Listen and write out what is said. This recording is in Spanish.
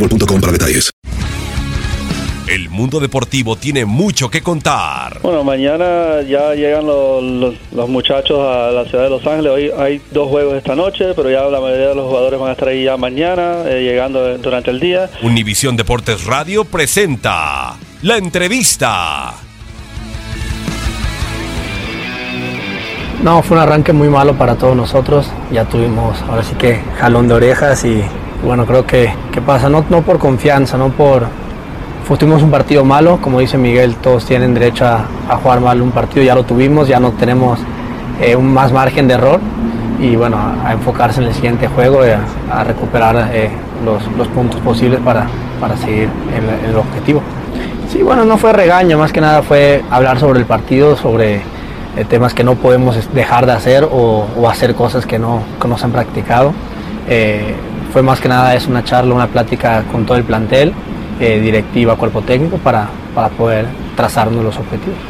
boostmobile.com para detalles. El mundo deportivo tiene mucho que contar. Bueno, mañana ya llegan los, los- los muchachos a la ciudad de Los Ángeles. Hoy hay dos juegos esta noche, pero ya la mayoría de los jugadores van a estar ahí ya mañana, eh, llegando durante el día. Univisión Deportes Radio presenta la entrevista. No, fue un arranque muy malo para todos nosotros. Ya tuvimos ahora sí que jalón de orejas y bueno, creo que, que pasa, no, no por confianza, no por... Fue- Tuvimos un partido malo, como dice Miguel, todos tienen derecho a, jugar mal un partido, ya lo tuvimos, ya no tenemos eh, un más margen de error y bueno, a, enfocarse en el siguiente juego y a, recuperar eh, los, puntos posibles para, para seguir el, el objetivo. Sí, bueno, no fue regaño, más que nada fue hablar sobre el partido, sobre eh, temas que no podemos dejar de hacer o, hacer cosas que no, que no se han practicado. Eh, fue más que nada es una charla, una plática con todo el plantel, eh, directiva, cuerpo técnico, para, para poder trazarnos los objetivos.